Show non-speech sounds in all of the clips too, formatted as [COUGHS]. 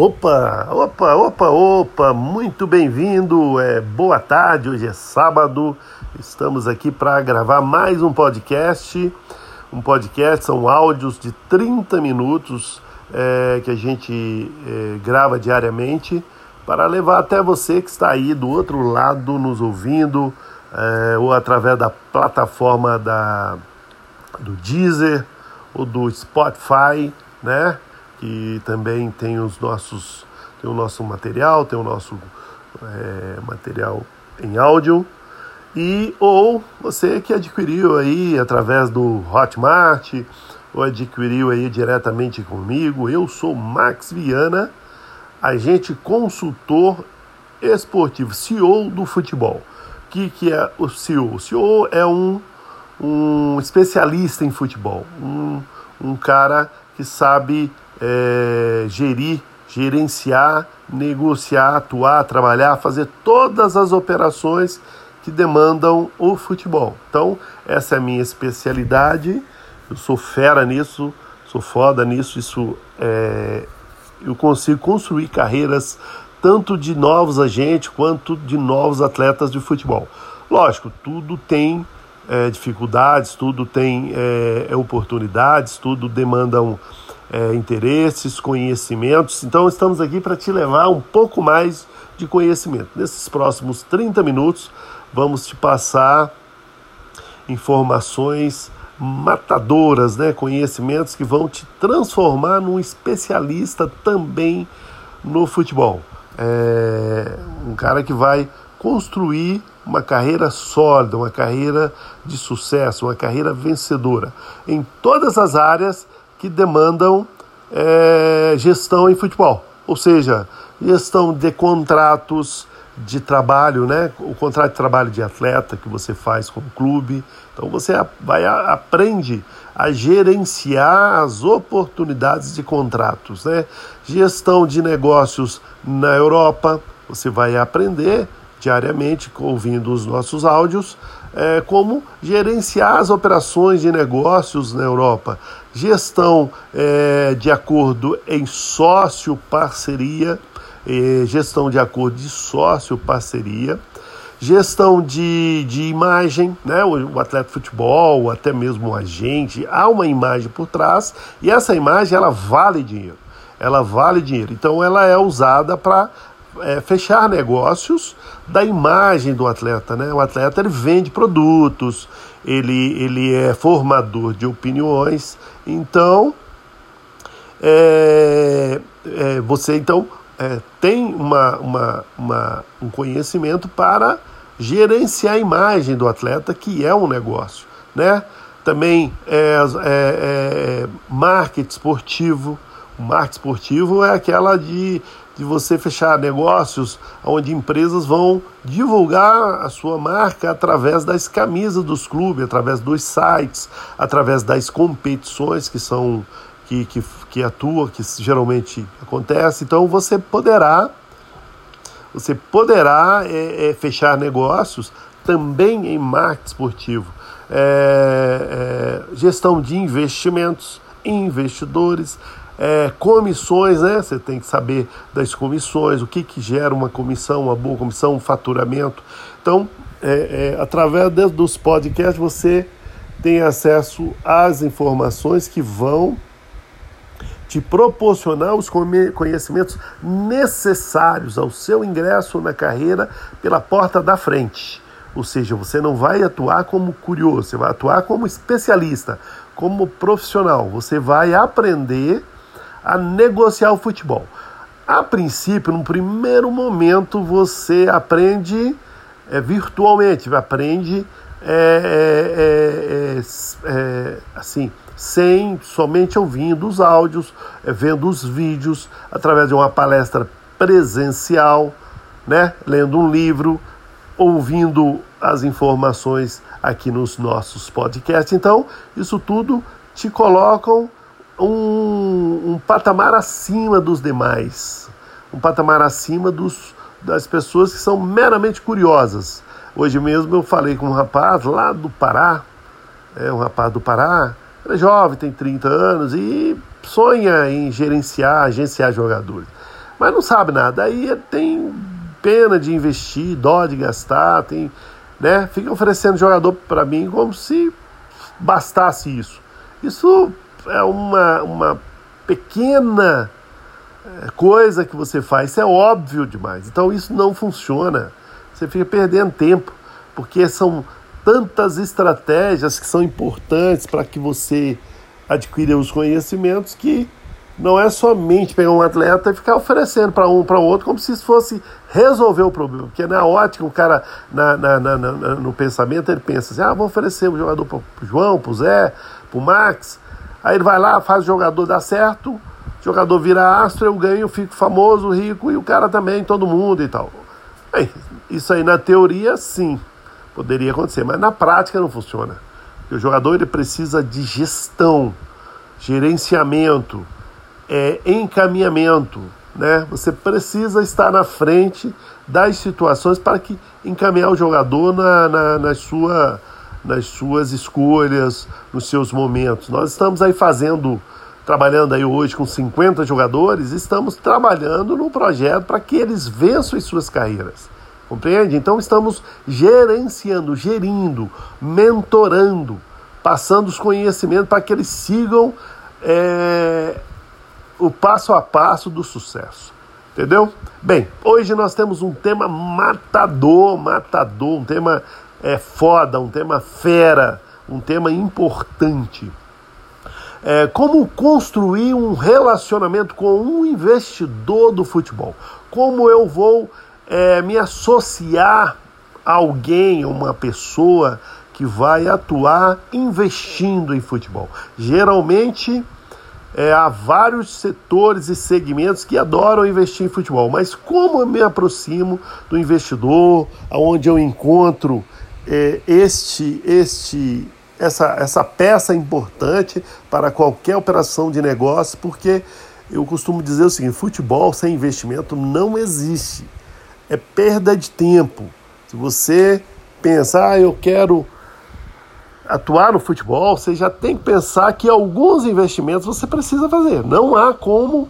Opa, opa, opa, opa, muito bem-vindo, é, boa tarde, hoje é sábado, estamos aqui para gravar mais um podcast, um podcast, são áudios de 30 minutos é, que a gente é, grava diariamente para levar até você que está aí do outro lado nos ouvindo, é, ou através da plataforma da, do Deezer ou do Spotify, né? Que também tem os nossos tem o nosso material, tem o nosso é, material em áudio e ou você que adquiriu aí através do Hotmart ou adquiriu aí diretamente comigo, eu sou Max Viana, agente consultor esportivo, CEO do futebol. O que, que é o CEO? O CEO é um, um especialista em futebol, um, um cara que sabe é, gerir, gerenciar, negociar, atuar, trabalhar, fazer todas as operações que demandam o futebol. Então, essa é a minha especialidade. Eu sou fera nisso, sou foda nisso. Isso é, eu consigo construir carreiras tanto de novos agentes quanto de novos atletas de futebol. Lógico, tudo tem é, dificuldades, tudo tem é, oportunidades, tudo demanda um, é, interesses, conhecimentos. Então, estamos aqui para te levar um pouco mais de conhecimento. Nesses próximos 30 minutos, vamos te passar informações matadoras, né? conhecimentos que vão te transformar num especialista também no futebol. É um cara que vai construir uma carreira sólida, uma carreira de sucesso, uma carreira vencedora em todas as áreas que demandam é, gestão em futebol, ou seja, gestão de contratos de trabalho, né? O contrato de trabalho de atleta que você faz com o clube. Então você vai aprende a gerenciar as oportunidades de contratos, né? Gestão de negócios na Europa, você vai aprender diariamente ouvindo os nossos áudios é, como gerenciar as operações de negócios na Europa, gestão é, de acordo em sócio-parceria, é, gestão de acordo de sócio-parceria, gestão de, de imagem, né? o, o atleta de futebol, até mesmo o agente, há uma imagem por trás e essa imagem ela vale dinheiro. Ela vale dinheiro. Então ela é usada para é, fechar negócios da imagem do atleta, né? O atleta ele vende produtos, ele, ele é formador de opiniões, então é, é, você então é, tem uma, uma, uma, um conhecimento para gerenciar a imagem do atleta, que é um negócio, né? Também é, é, é marketing esportivo. O marketing esportivo é aquela de de você fechar negócios onde empresas vão divulgar a sua marca através das camisas dos clubes, através dos sites, através das competições que são que, que, que atua, que geralmente acontece. Então você poderá você poderá é, é, fechar negócios também em marketing esportivo, é, é gestão de investimentos, investidores, é, comissões, né? Você tem que saber das comissões, o que, que gera uma comissão, uma boa comissão, um faturamento. Então, é, é, através dos podcasts, você tem acesso às informações que vão te proporcionar os conhecimentos necessários ao seu ingresso na carreira pela porta da frente. Ou seja, você não vai atuar como curioso, você vai atuar como especialista, como profissional. Você vai aprender a negociar o futebol. A princípio, no primeiro momento, você aprende é, virtualmente, aprende é, é, é, é assim, sem somente ouvindo os áudios, é, vendo os vídeos, através de uma palestra presencial, né, lendo um livro, ouvindo as informações aqui nos nossos podcasts. Então, isso tudo te colocam um, um patamar acima dos demais, um patamar acima dos, das pessoas que são meramente curiosas. Hoje mesmo eu falei com um rapaz lá do Pará, é um rapaz do Pará, ele é jovem, tem 30 anos e sonha em gerenciar, agenciar jogadores. mas não sabe nada. Aí tem pena de investir, dó de gastar, tem, né? Fica oferecendo jogador para mim como se bastasse isso. Isso é uma, uma pequena é, coisa que você faz, isso é óbvio demais. Então isso não funciona. Você fica perdendo tempo, porque são tantas estratégias que são importantes para que você adquira os conhecimentos que não é somente pegar um atleta e ficar oferecendo para um para o outro como se isso fosse resolver o problema. Porque na ótica, o cara, na, na, na, no pensamento, ele pensa assim: ah, vou oferecer um jogador para o João, para o Zé, para o Max. Aí ele vai lá, faz o jogador dar certo, o jogador vira astro, eu ganho, fico famoso, rico e o cara também, todo mundo e tal. Isso aí na teoria, sim, poderia acontecer, mas na prática não funciona. O jogador ele precisa de gestão, gerenciamento, é, encaminhamento. Né? Você precisa estar na frente das situações para que encaminhar o jogador na, na, na sua, nas suas escolhas, nos seus momentos. Nós estamos aí fazendo, trabalhando aí hoje com 50 jogadores, estamos trabalhando no projeto para que eles vençam as suas carreiras. Compreende? Então estamos gerenciando, gerindo, mentorando, passando os conhecimentos para que eles sigam é, o passo a passo do sucesso. Entendeu? Bem, hoje nós temos um tema matador, matador, um tema é, foda, um tema fera, um tema importante. É, como construir um relacionamento com um investidor do futebol? Como eu vou é, me associar a alguém, uma pessoa que vai atuar investindo em futebol? Geralmente é, há vários setores e segmentos que adoram investir em futebol, mas como eu me aproximo do investidor, aonde eu encontro este, este, essa, essa peça importante para qualquer operação de negócio, porque eu costumo dizer o seguinte: futebol sem investimento não existe, é perda de tempo. Se você pensar, ah, eu quero atuar no futebol, você já tem que pensar que alguns investimentos você precisa fazer. Não há como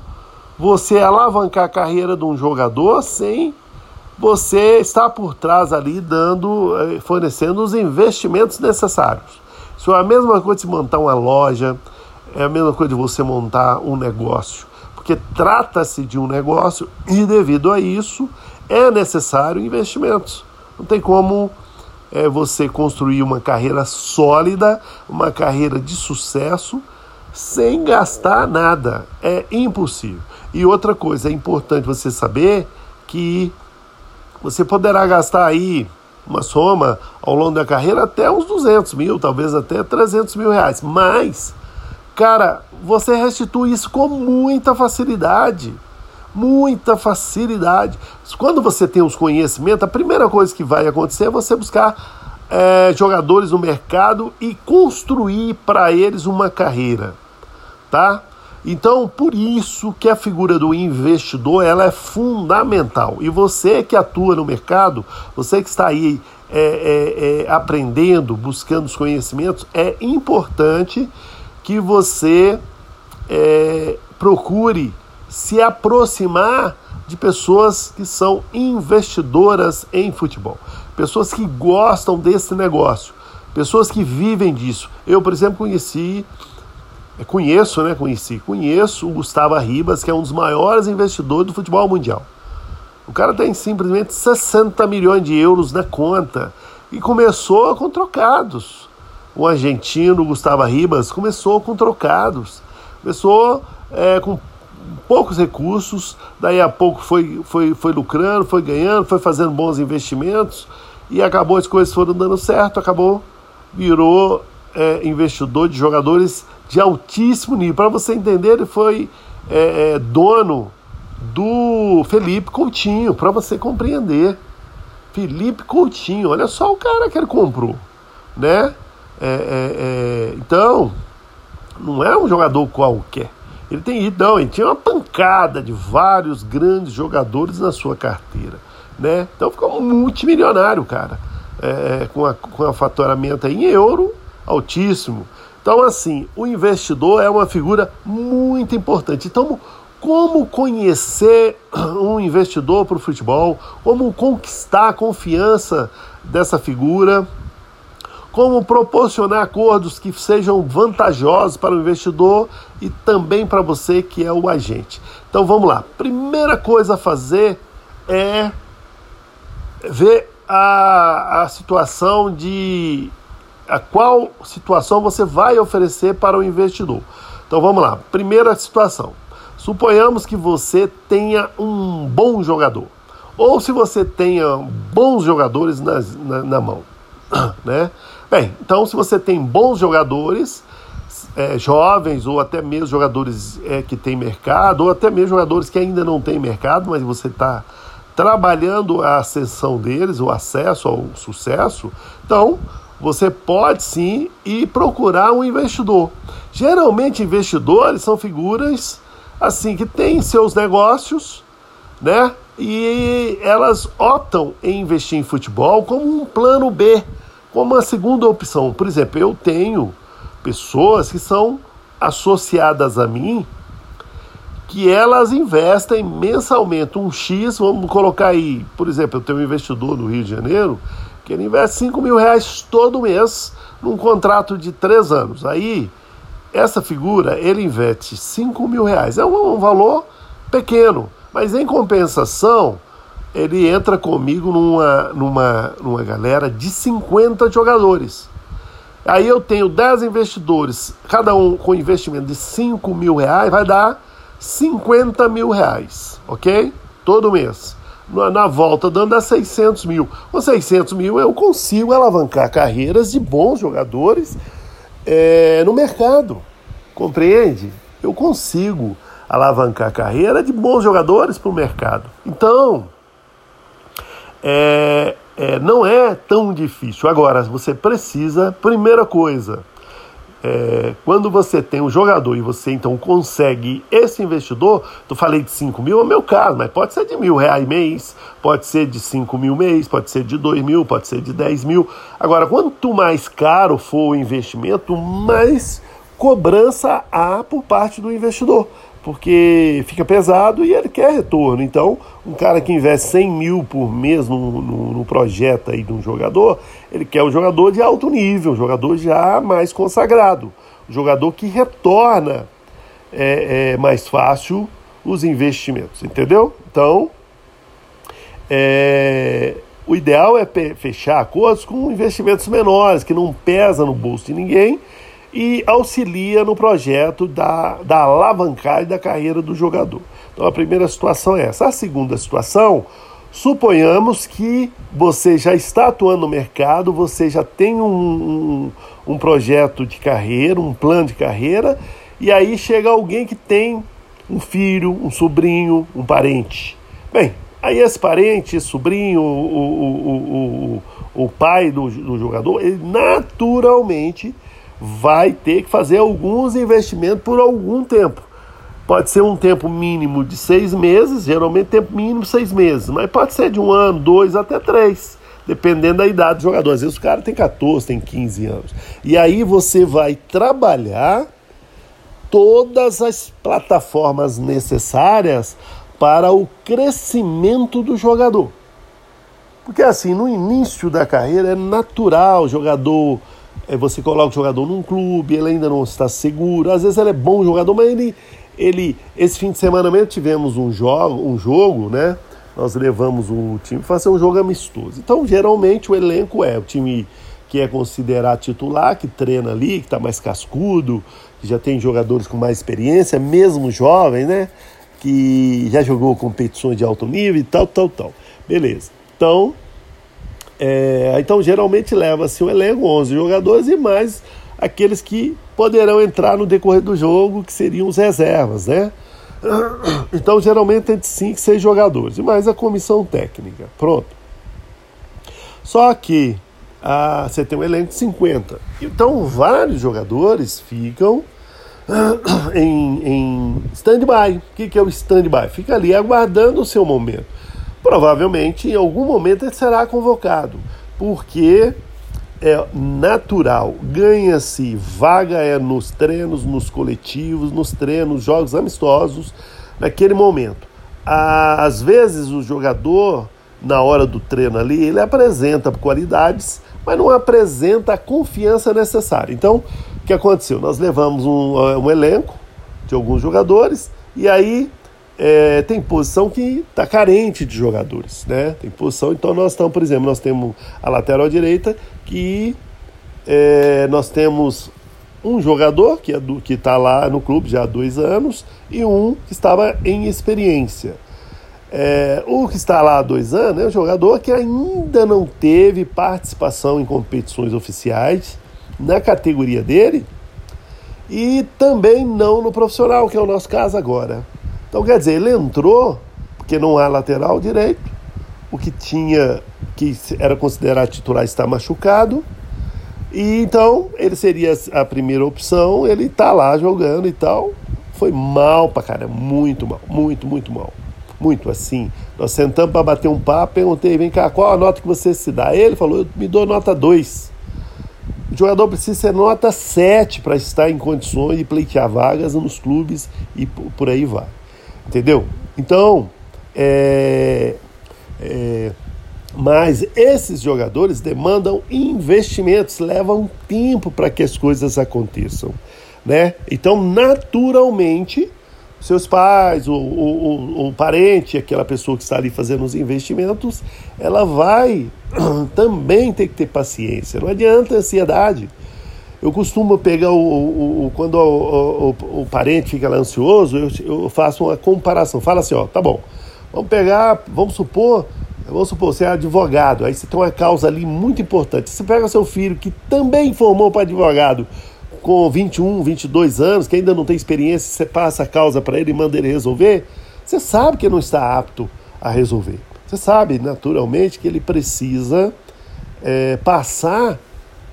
você alavancar a carreira de um jogador sem você está por trás ali dando, eh, fornecendo os investimentos necessários. Isso é a mesma coisa de montar uma loja, é a mesma coisa de você montar um negócio, porque trata-se de um negócio e devido a isso é necessário investimentos. Não tem como é, você construir uma carreira sólida, uma carreira de sucesso sem gastar nada. É impossível. E outra coisa, é importante você saber que você poderá gastar aí uma soma ao longo da carreira até uns 200 mil, talvez até 300 mil reais. Mas, cara, você restitui isso com muita facilidade. Muita facilidade. Quando você tem os conhecimentos, a primeira coisa que vai acontecer é você buscar é, jogadores no mercado e construir para eles uma carreira, tá? Então, por isso que a figura do investidor ela é fundamental. E você que atua no mercado, você que está aí é, é, é, aprendendo, buscando os conhecimentos, é importante que você é, procure se aproximar de pessoas que são investidoras em futebol, pessoas que gostam desse negócio, pessoas que vivem disso. Eu, por exemplo, conheci conheço, né? Conheci, conheço o Gustavo Ribas, que é um dos maiores investidores do futebol mundial. O cara tem simplesmente 60 milhões de euros na conta e começou com trocados. O argentino Gustavo Ribas começou com trocados, começou é, com poucos recursos, daí a pouco foi, foi, foi lucrando, foi ganhando, foi fazendo bons investimentos e acabou as coisas foram dando certo, acabou, virou é, investidor de jogadores de altíssimo nível. Para você entender, ele foi é, é, dono do Felipe Coutinho, para você compreender. Felipe Coutinho, olha só o cara que ele comprou, né? É, é, é então, não é um jogador qualquer. Ele tem ido, não, ele tinha uma pancada de vários grandes jogadores na sua carteira, né? Então ficou multimilionário, cara, é, com, a, com a faturamento em euro altíssimo. Então, assim, o investidor é uma figura muito importante. Então, como conhecer [CLEARS THROAT] um investidor para o futebol, como conquistar a confiança dessa figura, como proporcionar acordos que sejam vantajosos para o investidor e também para você que é o agente. Então vamos lá. Primeira coisa a fazer é ver a, a situação de a qual situação você vai oferecer para o investidor. Então vamos lá. Primeira situação. Suponhamos que você tenha um bom jogador. Ou se você tenha bons jogadores na, na, na mão. [COUGHS] Né? Bem, então se você tem bons jogadores, é, jovens ou até mesmo jogadores é, que têm mercado, ou até mesmo jogadores que ainda não têm mercado, mas você está trabalhando a ascensão deles, o acesso ao sucesso, então você pode sim ir procurar um investidor. Geralmente investidores são figuras assim que têm seus negócios, né? E elas optam em investir em futebol como um plano B, como uma segunda opção. Por exemplo, eu tenho pessoas que são associadas a mim que elas investem mensalmente um X, vamos colocar aí, por exemplo, eu tenho um investidor no Rio de Janeiro que ele investe 5 mil reais todo mês num contrato de três anos. Aí, essa figura, ele investe 5 mil reais. É um, um valor pequeno, mas em compensação, ele entra comigo numa, numa, numa galera de 50 jogadores. Aí eu tenho 10 investidores, cada um com investimento de 5 mil reais, vai dar 50 mil reais, ok? Todo mês. Na, volta dando a 600 mil. Com 600 mil eu consigo alavancar carreiras de bons jogadores é, no mercado. Compreende? Eu consigo alavancar carreira de bons jogadores para o mercado. Então, é, é, não é tão difícil. Agora, você precisa, primeira coisa, é, quando você tem um jogador e você então consegue esse investidor, tu falei de 5 mil, é meu caso, mas pode ser de mil reais mês, pode ser de 5 mil mês, pode ser de 2 mil, pode ser de 10 mil. Agora, quanto mais caro for o investimento, mais cobrança há por parte do investidor porque fica pesado e ele quer retorno. Então, um cara que investe 100 mil por mês no, no, no, projeto aí de um jogador, ele quer um jogador de alto nível, um jogador já mais consagrado, um jogador que retorna é, é mais fácil os investimentos, entendeu? Então, é, o ideal é fechar acordos com investimentos menores, que não pesa no bolso de ninguém e auxilia no projeto da, da alavancagem da carreira do jogador. Então a primeira situação é essa. A segunda situação, suponhamos que você já está atuando no mercado, você já tem um, um, um projeto de carreira, um plano de carreira, e aí chega alguém que tem um filho, um sobrinho, um parente. Bem, aí esse parente, esse sobrinho, o, o, o, o, o pai do, do jogador, ele naturalmente vai ter que fazer alguns investimentos por algum tempo. Pode ser um tempo mínimo de seis meses, geralmente tempo mínimo seis meses, mas pode ser de um ano, dois, até três, dependendo da idade do jogador. Às vezes o cara tem 14, tem 15 anos. E aí você vai trabalhar todas as plataformas necessárias para o crescimento do jogador. Porque assim, no início da carreira é natural o jogador você coloca o jogador num clube, ele ainda não está seguro. Às vezes ele é bom jogador, mas ele, ele esse fim de semana mesmo tivemos um jogo, um jogo, né? Nós levamos o time para fazer um jogo amistoso. Então, geralmente o elenco é o time que é considerado titular, que treina ali, que está mais cascudo, que já tem jogadores com mais experiência, mesmo jovem, né? Que já jogou competições de alto nível e tal, tal, tal. Beleza. Então, é, então, geralmente leva-se o elenco, 11 jogadores e mais aqueles que poderão entrar no decorrer do jogo, que seriam os reservas, né? Então, geralmente entre 5 e 6 jogadores, e mais a comissão técnica. Pronto. Só que ah, você tem um elenco de 50. Então, vários jogadores ficam [CLEARS THROAT] em, em stand-by. O que, que é o stand-by? Fica ali aguardando o seu momento provavelmente em algum momento ele será convocado, porque é natural, ganha-se vaga é nos treinos, nos coletivos, nos treinos, jogos amistosos, naquele momento. Às vezes o jogador, na hora do treino ali, ele apresenta qualidades, mas não apresenta a confiança necessária. Então, o que aconteceu? Nós levamos um, um elenco de alguns jogadores e aí é, tem posição que está carente de jogadores, né? Tem posição, então nós estamos, por exemplo, nós temos a lateral direita que é, nós temos um jogador que é está lá no clube já há dois anos e um que estava em experiência. É, o que está lá há dois anos é um jogador que ainda não teve participação em competições oficiais na categoria dele e também não no profissional, que é o nosso caso agora. Então, quer dizer, ele entrou porque não há lateral direito, o que tinha, que era considerado titular, está machucado e então ele seria a primeira opção, ele tá lá jogando e tal. Foi mal pra cara, muito mal, muito, muito mal. Muito assim. Nós sentamos para bater um papo, perguntei, vem cá, qual a nota que você se dá? Ele falou, eu me dou nota 2. O jogador precisa ser nota 7 para estar em condições de pleitear vagas nos clubes e por aí vai. Entendeu? Então, é, é mas esses jogadores demandam investimentos, levam tempo para que as coisas aconteçam. Né? Então, naturalmente, seus pais, o, o, o, parente, aquela pessoa que está ali fazendo os investimentos, ela vai [CLEARS THROAT] também ter que ter paciência. Não adianta ansiedade. Eu costumo pegar o, o quando o, o, parente fica ansioso, eu, eu faço uma comparação. Fala assim, ó, tá bom. Vamos pegar, vamos supor Vamos supor, você é advogado, aí você tem uma causa ali muito importante. Você pega seu filho, que também formou para advogado, com 21, 22 anos, que ainda não tem experiência, você passa a causa para ele e manda ele resolver, você sabe que não está apto a resolver. Você sabe, naturalmente, que ele precisa é, passar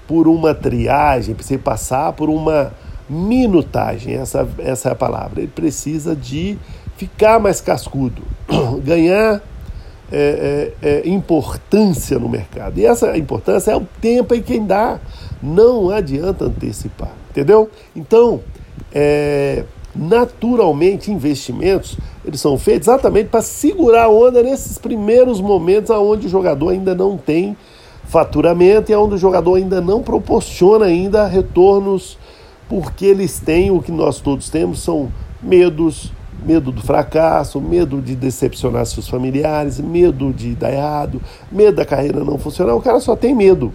por uma triagem, precisa passar por uma minutagem, essa, essa é a palavra. Ele precisa de ficar mais cascudo, [CLEARS THROAT] ganhar é, é, é, importância no mercado. E essa importância é o tempo em quem dá. Não adianta antecipar, entendeu? Então, é, naturalmente, investimentos eles são feitos exatamente para segurar a onda nesses primeiros momentos onde o jogador ainda não tem faturamento e onde o jogador ainda não proporciona ainda retornos, porque eles têm o que nós todos temos, são medos, medo do fracasso, medo de decepcionar seus familiares, medo de dar errado, medo da carreira não funcionar. O cara só tem medo.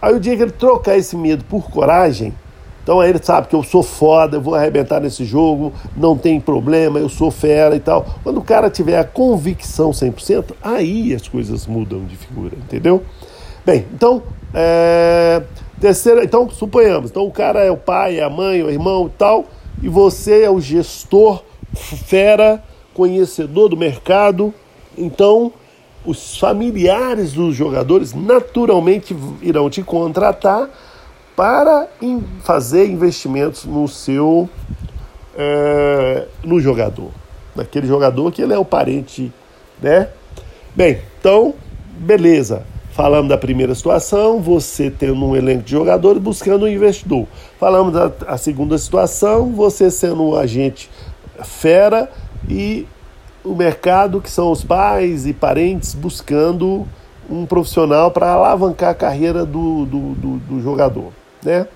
Aí o dia que ele trocar esse medo por coragem, então aí ele sabe que eu sou foda, eu vou arrebentar nesse jogo, não tem problema, eu sou fera e tal. Quando o cara tiver a convicção 100%, aí as coisas mudam de figura, entendeu? Bem, então, é... terceira, então suponhamos, então o cara é o pai, é a mãe, é o irmão e tal, e você é o gestor fera, conhecedor do mercado. Então, os familiares dos jogadores naturalmente irão te contratar para fazer investimentos no seu é, no jogador, naquele jogador que ele é o parente, né? Bem, então, beleza. Falamos da primeira situação, você tendo um elenco de jogadores buscando um investidor. Falamos da segunda situação, você sendo um agente fera e o mercado, que são os pais e parentes buscando um profissional para alavancar a carreira do, do, do, do, jogador. Né?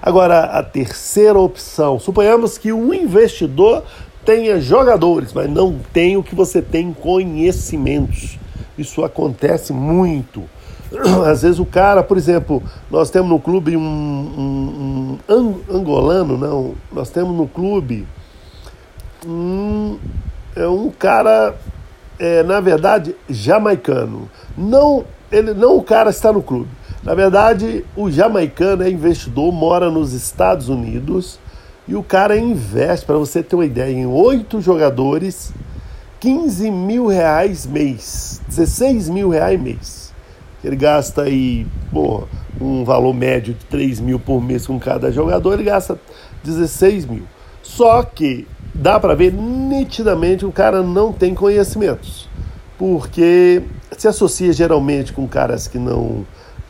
Agora, a terceira opção, suponhamos que um investidor tenha jogadores, mas não tem o que você tem conhecimentos. Isso acontece muito. [CLEARS THROAT] Às vezes o cara, por exemplo, nós temos no clube um, um, um angolano, não, nós temos no clube um, é um cara, é, na verdade, jamaicano. Não, ele, não o cara está no clube. Na verdade, o jamaicano é investidor, mora nos Estados Unidos e o cara investe, para você ter uma ideia, em oito jogadores, 15 mil reais mês, 16 mil reais mês. Ele gasta aí, pô, um valor médio de 3 mil por mês com cada jogador, ele gasta 16 mil. Só que dá para ver nitidamente o cara não tem conhecimentos, porque se associa geralmente com caras que não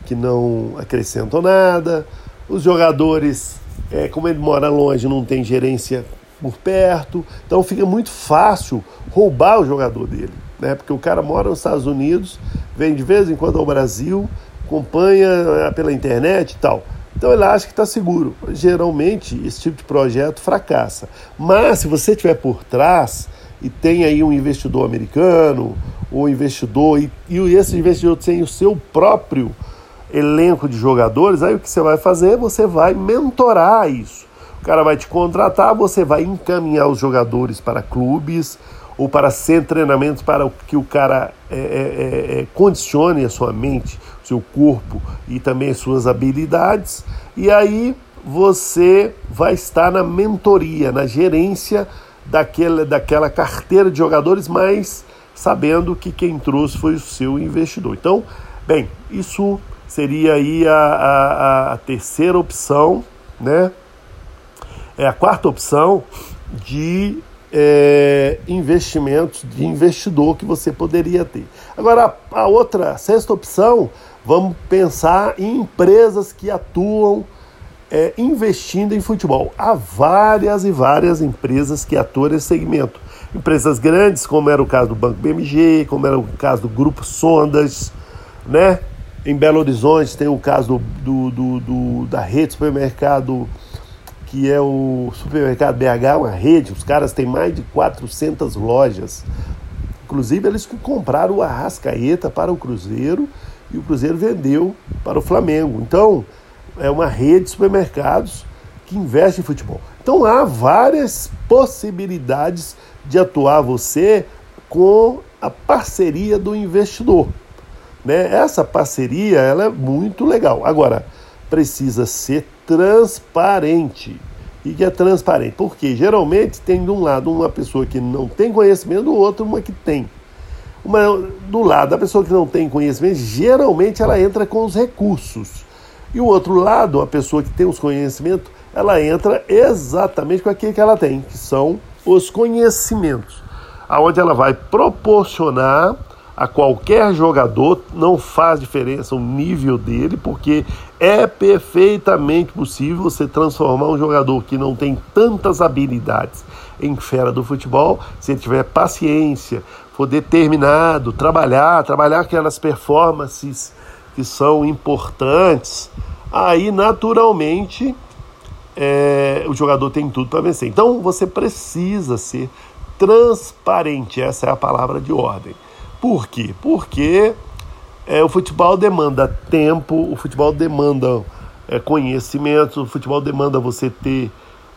que não acrescentam nada, os jogadores, é, como ele mora longe, não tem gerência por perto. Então fica muito fácil roubar o jogador dele, né? Porque o cara mora nos Estados Unidos, vem de vez em quando ao Brasil, acompanha eh, pela internet e tal. Então ele acha que está seguro. Geralmente esse tipo de projeto fracassa. Mas se você estiver por trás e tem aí um investidor americano, ou investidor, e, e esse investidor tem o seu próprio elenco de jogadores, aí o que você vai fazer? Você vai mentorar isso. O cara vai te contratar, você vai encaminhar os jogadores para clubes ou para ser treinamentos para que o cara é, é, é, é, condicione a sua mente, seu corpo e também suas habilidades. E aí você vai estar na mentoria, na gerência daquela, daquela carteira de jogadores, mas sabendo que quem trouxe foi o seu investidor. Então, bem, isso seria aí a, a, a terceira opção, né? É a quarta opção de é, investimentos, de investidor que você poderia ter. Agora, a, outra, a sexta opção, vamos pensar em empresas que atuam é, investindo em futebol. Há várias e várias empresas que atuam nesse segmento. Empresas grandes, como era o caso do Banco BMG, como era o caso do Grupo Sondas, né? Em Belo Horizonte tem o caso do, do, do, da rede de supermercado, que é o Supermercado BH, uma rede, os caras têm mais de 400 lojas. Inclusive, eles compraram o Arrascaeta para o Cruzeiro e o Cruzeiro vendeu para o Flamengo. Então, é uma rede de supermercados que investe em futebol. Então, há várias possibilidades de atuar você com a parceria do investidor. Né? Essa parceria ela é muito legal. Agora, precisa ser transparente. E que é transparente. Porque geralmente tem de um lado uma pessoa que não tem conhecimento, do outro uma que tem. Uma, do lado da pessoa que não tem conhecimento, geralmente ela entra com os recursos. E o outro lado, a pessoa que tem os conhecimentos, ela entra exatamente com aquilo que ela tem, que são os conhecimentos. Aonde ela vai proporcionar a qualquer jogador, não faz diferença o nível dele, porque é perfeitamente possível você transformar um jogador que não tem tantas habilidades em fera do futebol, se ele tiver paciência, for determinado, trabalhar, trabalhar aquelas performances que são importantes, aí naturalmente é, o jogador tem tudo para vencer. Então você precisa ser transparente, essa é a palavra de ordem. Por quê? Porque é, o futebol demanda tempo, o futebol demanda é, conhecimento, o futebol demanda você ter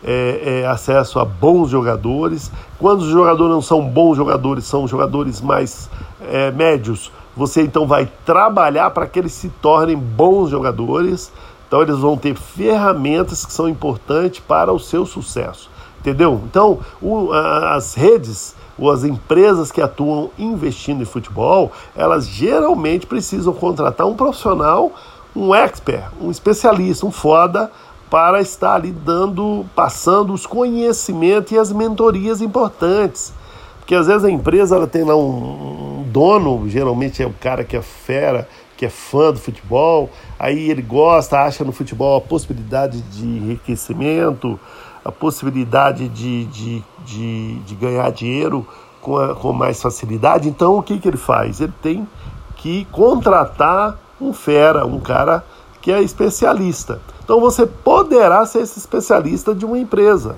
é, é, acesso a bons jogadores. Quando os jogadores não são bons jogadores, são jogadores mais é, médios, você então vai trabalhar para que eles se tornem bons jogadores. Então eles vão ter ferramentas que são importantes para o seu sucesso. Entendeu? Então, o, as redes ou as empresas que atuam investindo em futebol, elas geralmente precisam contratar um profissional, um expert, um especialista, um foda, para estar ali dando, passando os conhecimentos e as mentorias importantes. Porque às vezes a empresa ela tem lá um, um dono, geralmente é o cara que é fera, que é fã do futebol, aí ele gosta, acha no futebol a possibilidade de enriquecimento, a possibilidade de, de, de, de ganhar dinheiro com, a, com mais facilidade. Então, o que, que ele faz? Ele tem que contratar um fera, um cara que é especialista. Então, você poderá ser esse especialista de uma empresa.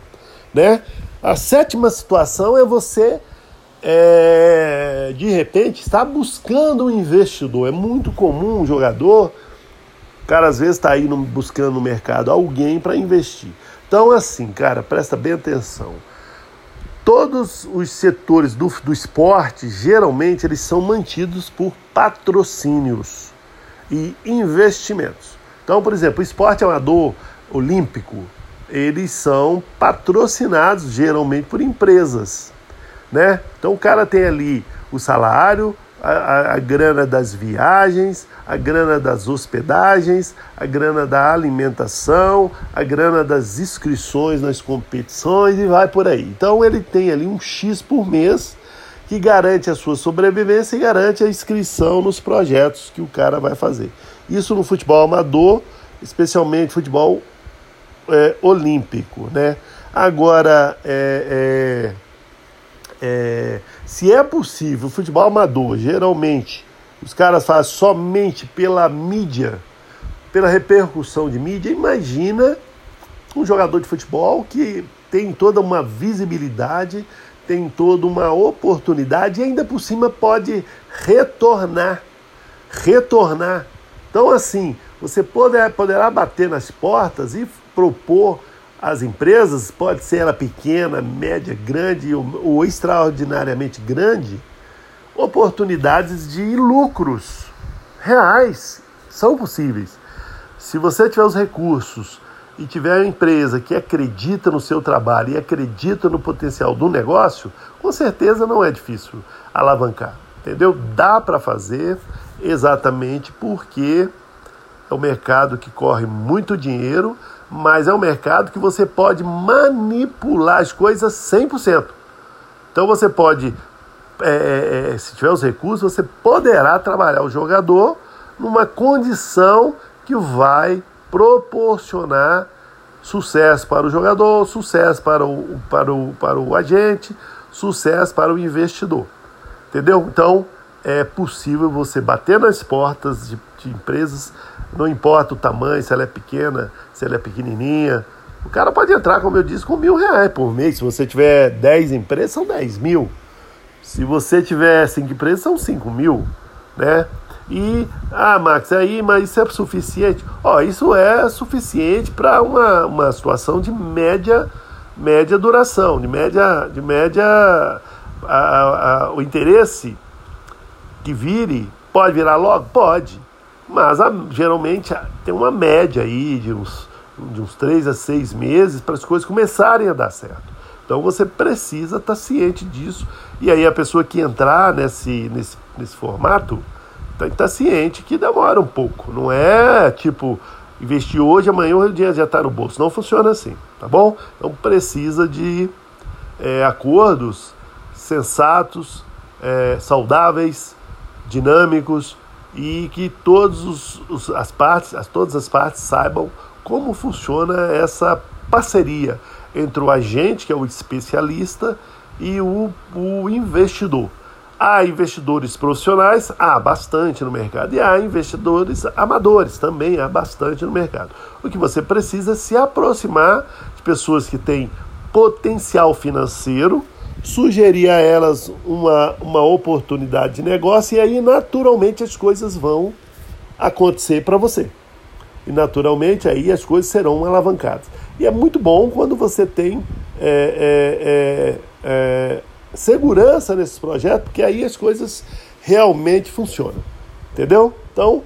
Né? A sétima situação é você é, de repente está buscando um investidor. É muito comum um jogador, cara, às vezes está aí no, buscando no mercado alguém para investir. Então, assim, cara, presta bem atenção. Todos os setores do, do esporte, geralmente, eles são mantidos por patrocínios e investimentos. Então, por exemplo, o esporte amador olímpico, eles são patrocinados geralmente por empresas né? Então o cara tem ali o salário, a, a, a, grana das viagens, a grana das hospedagens, a grana da alimentação, a grana das inscrições nas competições e vai por aí. Então ele tem ali um X por mês que garante a sua sobrevivência e garante a inscrição nos projetos que o cara vai fazer. Isso no futebol amador, especialmente futebol é, olímpico, né? Agora, é, é, é, se é possível, o futebol amador, geralmente, os caras fazem somente pela mídia, pela repercussão de mídia, imagina um jogador de futebol que tem toda uma visibilidade, tem toda uma oportunidade e ainda por cima pode retornar. Retornar. Então, assim, você poder, poderá bater nas portas e propor às empresas, pode ser ela pequena, média, grande ou, ou extraordinariamente grande, oportunidades de lucros reais. São possíveis. Se você tiver os recursos e tiver uma empresa que acredita no seu trabalho e acredita no potencial do negócio, com certeza não é difícil alavancar. Entendeu? Dá para fazer exatamente porque é um mercado que corre muito dinheiro, mas é um mercado que você pode manipular as coisas 100%. Então você pode, é, é, é, se tiver os recursos, você poderá trabalhar o jogador numa condição que vai proporcionar sucesso para o jogador, sucesso para o, para o, para o agente, sucesso para o investidor. Entendeu? Então é possível você bater nas portas de, de empresas, não importa o tamanho, se ela é pequena, se ela é pequenininha. O cara pode entrar, como eu disse, com mil reais por mês. Se você tiver 10 empresas, são 10 mil. Se você tiver 5 empresas, são 5 mil. Né? E, ah, Max, aí, mas isso é suficiente? Ó, isso é suficiente para uma, uma situação de média, média duração, de média, de média a, a, o interesse que vire, pode virar logo? Pode. Mas a, geralmente tem uma média aí de uns, de uns 3 a 6 meses para as coisas começarem a dar certo. Então você precisa estar tá ciente disso. E aí a pessoa que entrar nesse, nesse, nesse formato tem que estar tá ciente que demora um pouco. Não é tipo investir hoje, amanhã o dinheiro já está no bolso. Não funciona assim, tá bom? Então precisa de é, acordos sensatos, é, saudáveis, dinâmicos e que todos os, os, as partes, as, todas as partes saibam como funciona essa parceria entre o agente, que é o especialista, e o, o investidor. Há investidores profissionais, há bastante no mercado, e há investidores amadores, também há bastante no mercado. O que você precisa é se aproximar de pessoas que têm potencial financeiro, sugerir a elas uma, uma oportunidade de negócio, e aí naturalmente as coisas vão acontecer para você. E naturalmente aí as coisas serão alavancadas. E é muito bom quando você tem é, é, é, é segurança nesses projetos, porque aí as coisas realmente funcionam. Entendeu? Então,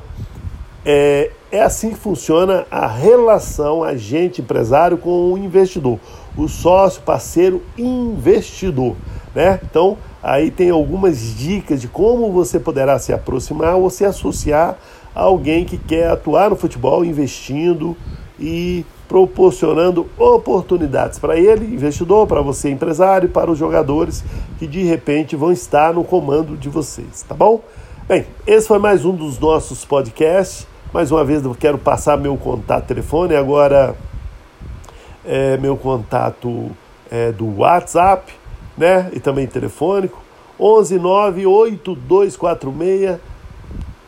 é, é assim que funciona a relação agente-empresário com o investidor, o sócio, parceiro, investidor. Né? Então, aí tem algumas dicas de como você poderá se aproximar ou se associar a alguém que quer atuar no futebol investindo e proporcionando oportunidades para ele, investidor, para você, empresário, para os jogadores que de repente vão estar no comando de vocês, tá bom? Bem, esse foi mais um dos nossos podcasts. Mais uma vez eu quero passar meu contato telefone, agora é meu contato é, do WhatsApp, né? E também telefônico, 11 9 8246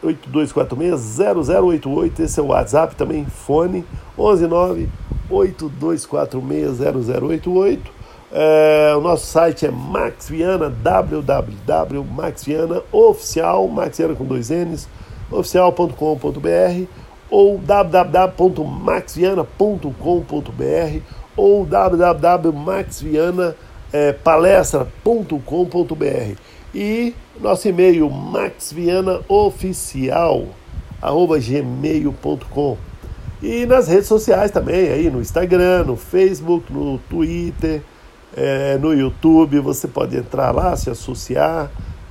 8246-0088, esse é o WhatsApp, também fone 119-8246-0088. É, o nosso site é Max Viana, www Viana oficial, Max Viana com dois N's, oficial.com.br ou www.maxviana.com.br ou www.maxvianapalestra.com.br e nosso e-mail maxvianaoficial@gmail.com. E nas redes sociais também, aí no Instagram, no Facebook, no Twitter, é, no YouTube, você pode entrar lá, se associar,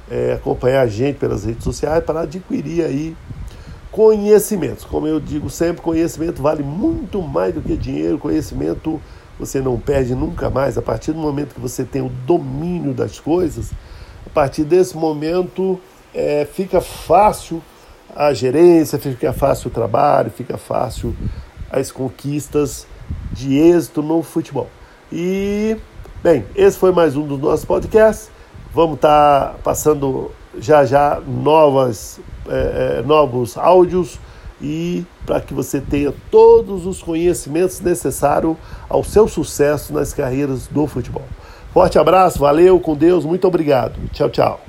é, acompanhar a gente pelas redes sociais para adquirir aí conhecimentos. Como eu digo sempre, conhecimento vale muito mais do que dinheiro. Conhecimento você não perde nunca mais. A partir do momento que você tem o domínio das coisas, a partir desse momento é, fica fácil a gerência, fica fácil o trabalho, fica fácil as conquistas de êxito no futebol. E, bem, esse foi mais um dos nossos podcasts. Vamos estar tá passando já já novas, é, novos áudios e para que você tenha todos os conhecimentos necessários ao seu sucesso nas carreiras do futebol. Forte abraço, valeu, com Deus, muito obrigado. Tchau, tchau.